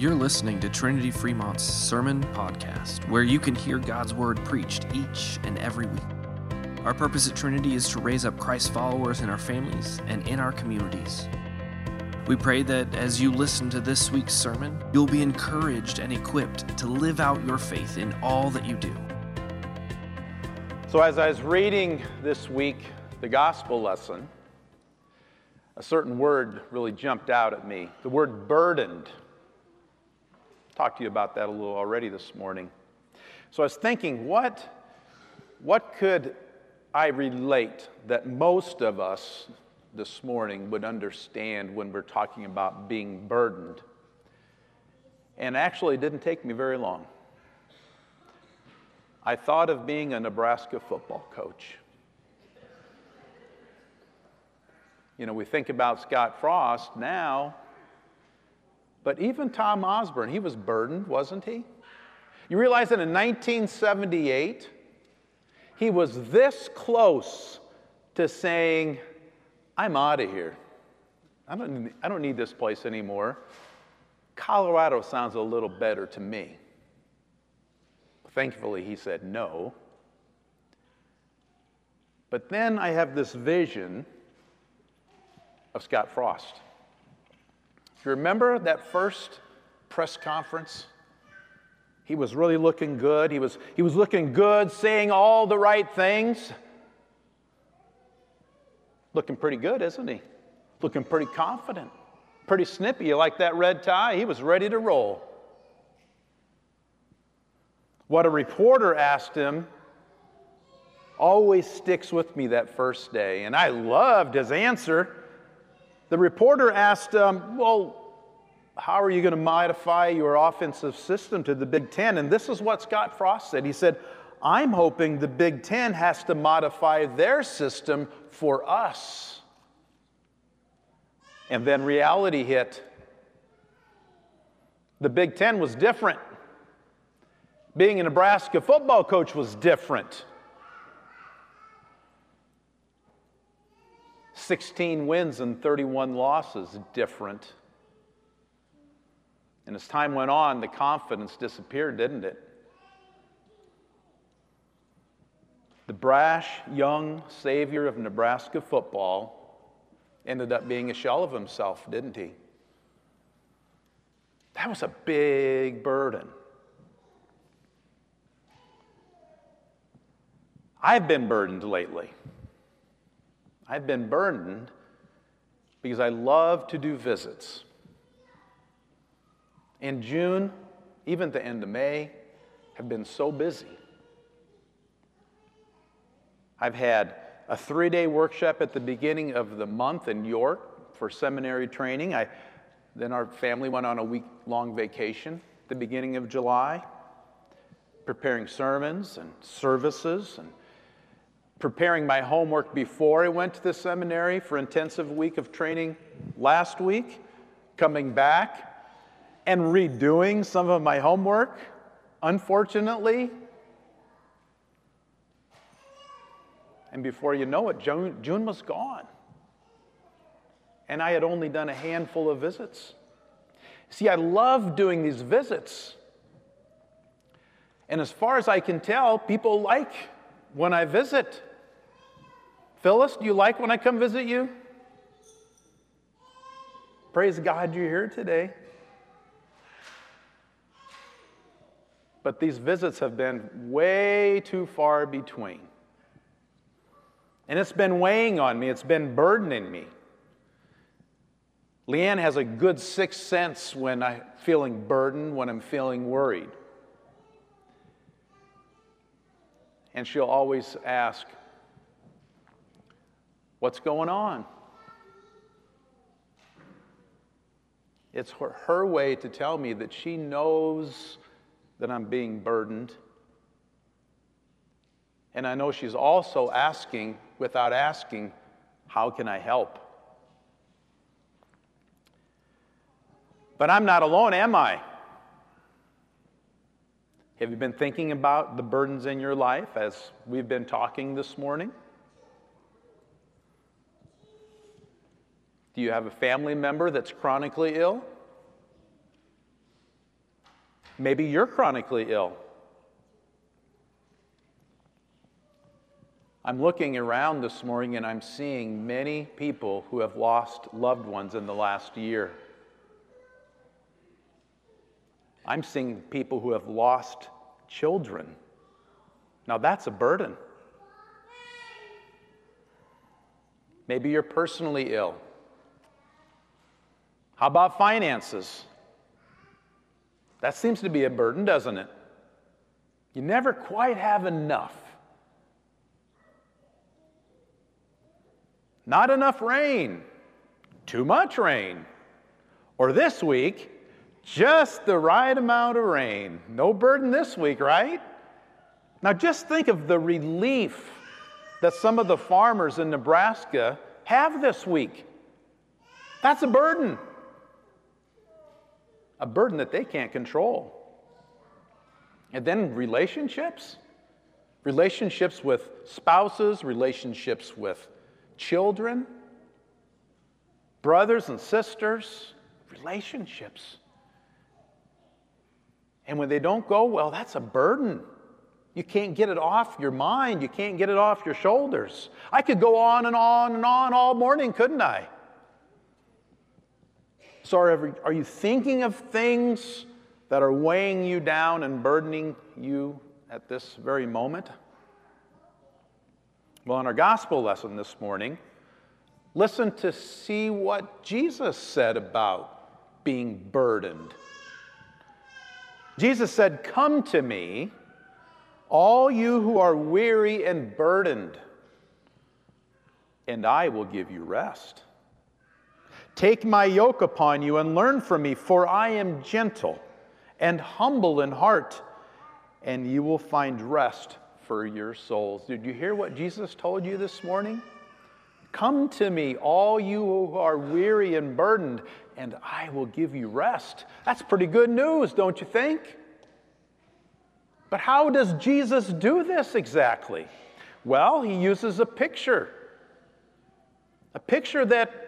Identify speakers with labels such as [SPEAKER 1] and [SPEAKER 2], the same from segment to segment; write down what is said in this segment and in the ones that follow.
[SPEAKER 1] You're listening to Trinity Fremont's Sermon Podcast, where you can hear God's Word preached each and every week. Our purpose at Trinity is to raise up Christ followers in our families and in our communities. We pray that as you listen to this week's sermon, you'll be encouraged and equipped to live out your faith in all that you do.
[SPEAKER 2] So, as I was reading this week the gospel lesson, a certain word really jumped out at me the word burdened. Talked to you about that a little already this morning. So I was thinking, what, what could I relate that most of us this morning would understand when we're talking about being burdened? And actually, it didn't take me very long. I thought of being a Nebraska football coach. You know, we think about Scott Frost now, but even Tom Osborne, he was burdened, wasn't he? You realize that in 1978, he was this close to saying, I'm out of here. I don't, I don't need this place anymore. Colorado sounds a little better to me. Thankfully, he said no. But then I have this vision of Scott Frost. You remember that first press conference? He was really looking good. He was, he was looking good, saying all the right things. Looking pretty good, isn't he? Looking pretty confident, pretty snippy. You like that red tie? He was ready to roll. What a reporter asked him always sticks with me that first day, and I loved his answer. The reporter asked, um, Well, how are you going to modify your offensive system to the Big Ten? And this is what Scott Frost said. He said, I'm hoping the Big Ten has to modify their system for us. And then reality hit. The Big Ten was different. Being a Nebraska football coach was different. 16 wins and 31 losses, different. And as time went on, the confidence disappeared, didn't it? The brash young savior of Nebraska football ended up being a shell of himself, didn't he? That was a big burden. I've been burdened lately. I've been burdened because I love to do visits. In June, even the end of May, have been so busy. I've had a three day workshop at the beginning of the month in York for seminary training. I, then our family went on a week long vacation at the beginning of July, preparing sermons and services and preparing my homework before I went to the seminary for intensive week of training last week, coming back and redoing some of my homework, unfortunately. And before you know it, June, June was gone. And I had only done a handful of visits. See, I love doing these visits. And as far as I can tell, people like when I visit. Phyllis, do you like when I come visit you? Praise God you're here today. But these visits have been way too far between. And it's been weighing on me, it's been burdening me. Leanne has a good sixth sense when I'm feeling burdened, when I'm feeling worried. And she'll always ask, What's going on? It's her, her way to tell me that she knows that I'm being burdened. And I know she's also asking, without asking, how can I help? But I'm not alone, am I? Have you been thinking about the burdens in your life as we've been talking this morning? Do you have a family member that's chronically ill? Maybe you're chronically ill. I'm looking around this morning and I'm seeing many people who have lost loved ones in the last year. I'm seeing people who have lost children. Now, that's a burden. Maybe you're personally ill. How about finances? That seems to be a burden, doesn't it? You never quite have enough. Not enough rain, too much rain. Or this week, just the right amount of rain. No burden this week, right? Now just think of the relief that some of the farmers in Nebraska have this week. That's a burden. A burden that they can't control. And then relationships relationships with spouses, relationships with children, brothers and sisters, relationships. And when they don't go well, that's a burden. You can't get it off your mind. You can't get it off your shoulders. I could go on and on and on all morning, couldn't I? So, are, are you thinking of things that are weighing you down and burdening you at this very moment? Well, in our gospel lesson this morning, listen to see what Jesus said about being burdened. Jesus said, Come to me, all you who are weary and burdened, and I will give you rest. Take my yoke upon you and learn from me, for I am gentle and humble in heart, and you will find rest for your souls. Did you hear what Jesus told you this morning? Come to me, all you who are weary and burdened, and I will give you rest. That's pretty good news, don't you think? But how does Jesus do this exactly? Well, he uses a picture. A picture that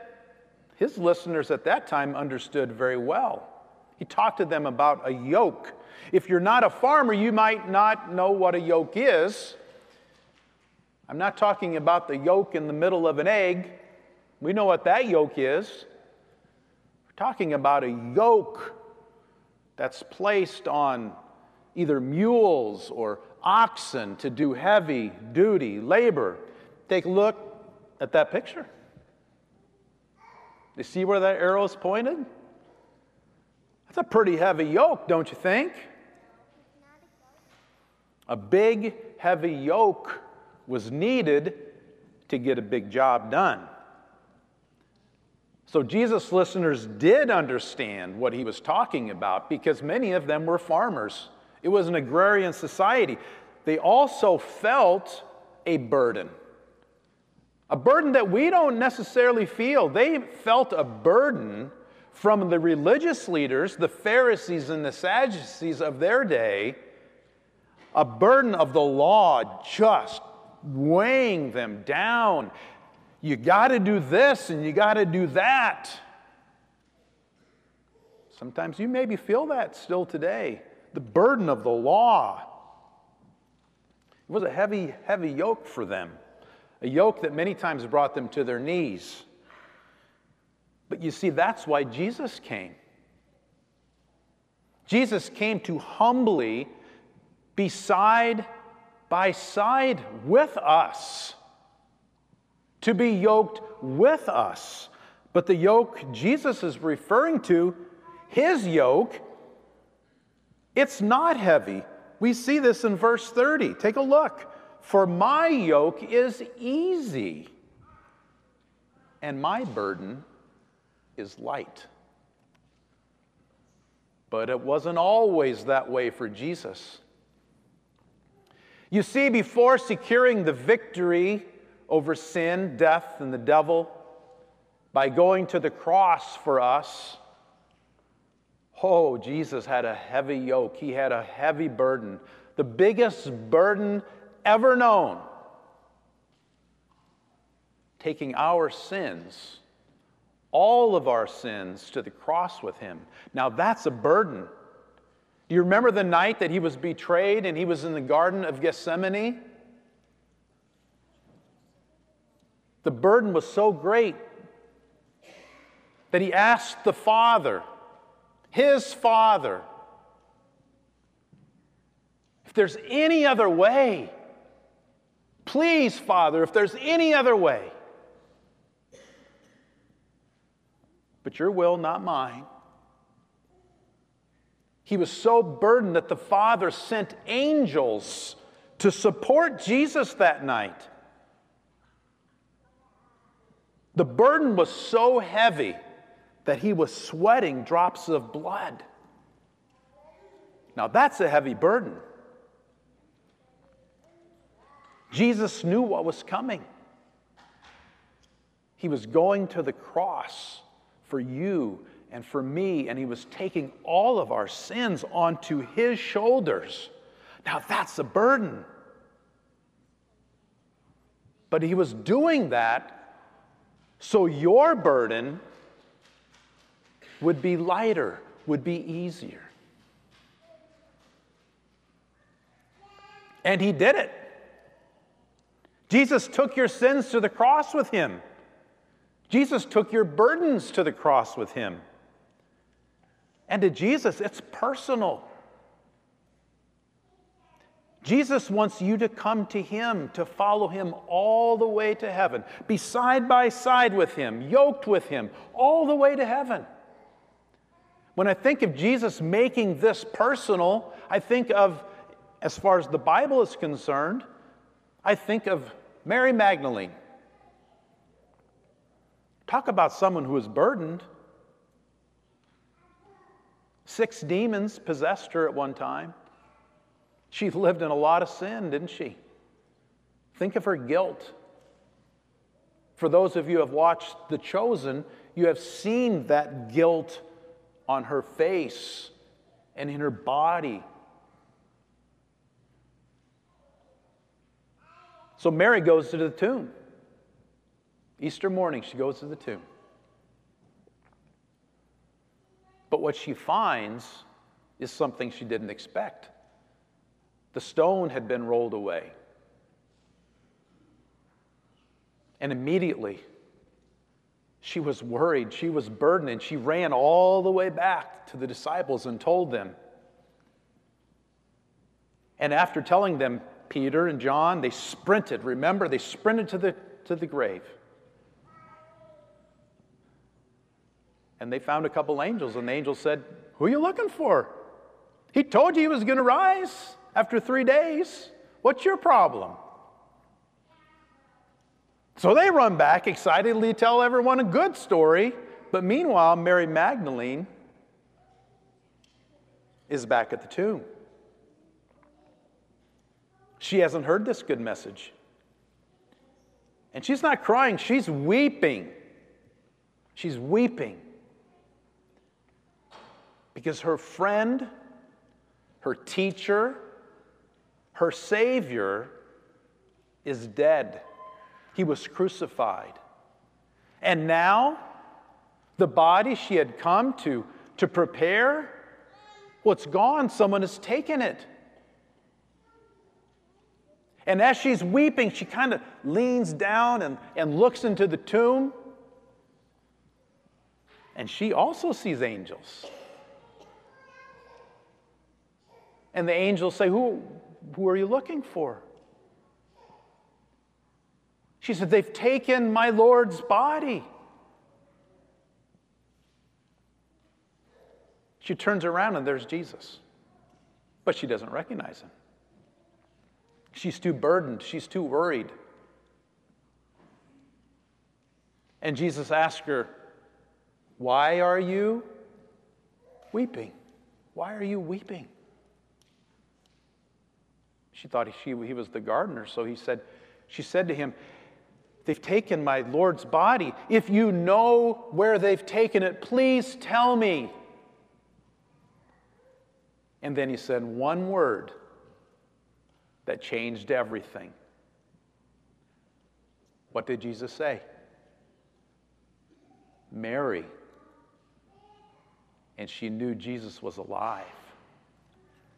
[SPEAKER 2] his listeners at that time understood very well. He talked to them about a yoke. If you're not a farmer, you might not know what a yoke is. I'm not talking about the yolk in the middle of an egg. We know what that yoke is. We're talking about a yoke that's placed on either mules or oxen to do heavy duty labor. Take a look at that picture. You see where that arrow is pointed? That's a pretty heavy yoke, don't you think? A big, heavy yoke was needed to get a big job done. So Jesus' listeners did understand what he was talking about because many of them were farmers. It was an agrarian society. They also felt a burden. A burden that we don't necessarily feel. They felt a burden from the religious leaders, the Pharisees and the Sadducees of their day, a burden of the law just weighing them down. You got to do this and you got to do that. Sometimes you maybe feel that still today the burden of the law. It was a heavy, heavy yoke for them, a yoke that many times brought them to their knees. But you see, that's why Jesus came. Jesus came to humbly be side by side with us, to be yoked with us. But the yoke Jesus is referring to, his yoke, it's not heavy. We see this in verse 30. Take a look. For my yoke is easy, and my burden is light. But it wasn't always that way for Jesus. You see, before securing the victory over sin, death, and the devil, by going to the cross for us, oh, Jesus had a heavy yoke. He had a heavy burden, the biggest burden ever known, taking our sins all of our sins to the cross with him. Now that's a burden. Do you remember the night that he was betrayed and he was in the Garden of Gethsemane? The burden was so great that he asked the Father, his Father, if there's any other way, please, Father, if there's any other way. But your will, not mine. He was so burdened that the Father sent angels to support Jesus that night. The burden was so heavy that he was sweating drops of blood. Now, that's a heavy burden. Jesus knew what was coming. He was going to the cross for you and for me, and he was taking all of our sins onto his shoulders. Now, that's a burden. But he was doing that so your burden would be lighter, would be easier. And he did it. Jesus took your sins to the cross with him. Jesus took your burdens to the cross with him. And to Jesus, it's personal. Jesus wants you to come to Him, to follow Him all the way to heaven, be side by side with Him, yoked with Him, all the way to heaven. When I think of Jesus making this personal, I think of, as far as the Bible is concerned, I think of Mary Magdalene. Talk about someone who was burdened. Six demons possessed her at one time. She lived in a lot of sin, didn't she? Think of her guilt. For those of you who have watched The Chosen, you have seen that guilt on her face and in her body. So Mary goes to the tomb. Easter morning, she goes to the tomb. But what she finds is something she didn't expect. The stone had been rolled away. And immediately, she was worried, she was burdened, and she ran all the way back to the disciples and told them. And after telling them, Peter and John, they sprinted. Remember, they sprinted to the, to the grave. And they found a couple angels, and the angel said, Who are you looking for? He told you he was going to rise after three days. What's your problem? So they run back, excitedly tell everyone a good story. But meanwhile, Mary Magdalene is back at the tomb. She hasn't heard this good message. And she's not crying, she's weeping. She's weeping. Because her friend, her teacher, her Savior is dead. He was crucified. And now, the body she had come to, to prepare, well, it's gone. Someone has taken it. And as she's weeping, she kind of leans down and, and looks into the tomb. And she also sees angels. And the angels say, Who, who are you looking for? She said, They've taken my Lord's body. She turns around and there's Jesus, but she doesn't recognize him. She's too burdened, she's too worried. And Jesus asked her, Why are you weeping? Why are you weeping? She thought he, he was the gardener, so he said, she said to him, They've taken my Lord's body. If you know where they've taken it, please tell me. And then he said one word that changed everything. What did Jesus say? Mary. And she knew Jesus was alive.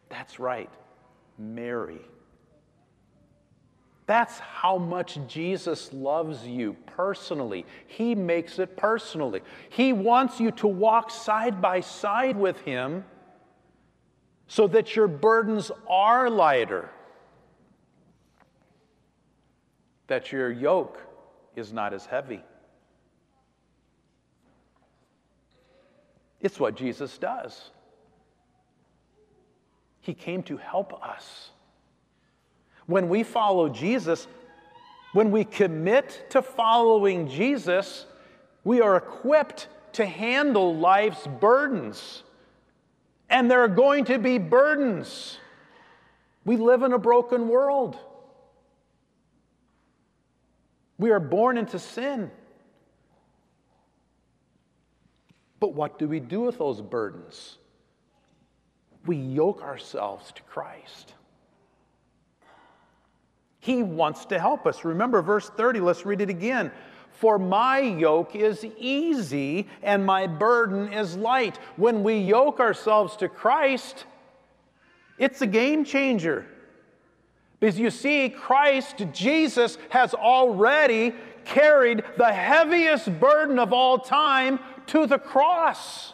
[SPEAKER 2] That's right, Mary. That's how much Jesus loves you personally. He makes it personally. He wants you to walk side by side with Him so that your burdens are lighter, that your yoke is not as heavy. It's what Jesus does. He came to help us. When we follow Jesus, when we commit to following Jesus, we are equipped to handle life's burdens. And there are going to be burdens. We live in a broken world. We are born into sin. But what do we do with those burdens? We yoke ourselves to Christ. He wants to help us. Remember verse 30, let's read it again. For my yoke is easy and my burden is light. When we yoke ourselves to Christ, it's a game changer. Because you see, Christ, Jesus, has already carried the heaviest burden of all time to the cross.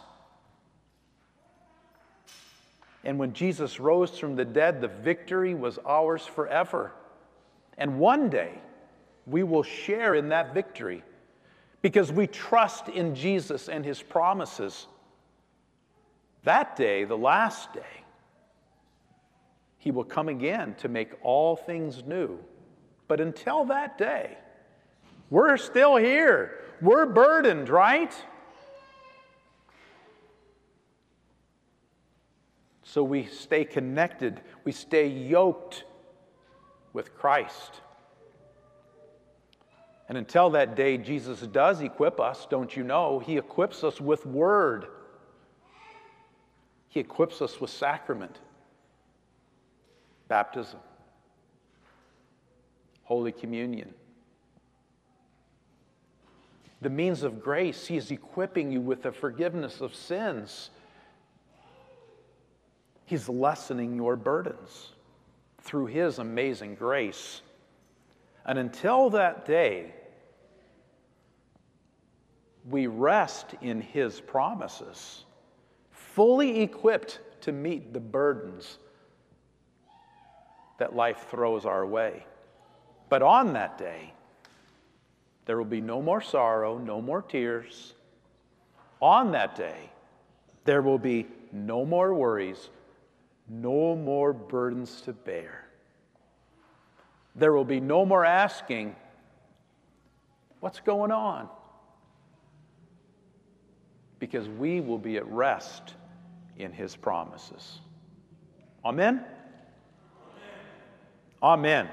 [SPEAKER 2] And when Jesus rose from the dead, the victory was ours forever. And one day, we will share in that victory because we trust in Jesus and his promises. That day, the last day, he will come again to make all things new. But until that day, we're still here. We're burdened, right? So we stay connected, we stay yoked with Christ. And until that day, Jesus does equip us, don't you know? He equips us with word, He equips us with sacrament, baptism, Holy Communion. The means of grace, He is equipping you with the forgiveness of sins. He's lessening your burdens through His amazing grace. And until that day, we rest in His promises, fully equipped to meet the burdens that life throws our way. But on that day, there will be no more sorrow, no more tears. On that day, there will be no more worries, no more burdens to bear. There will be no more asking, What's going on? Because we will be at rest in His promises. Amen? Amen.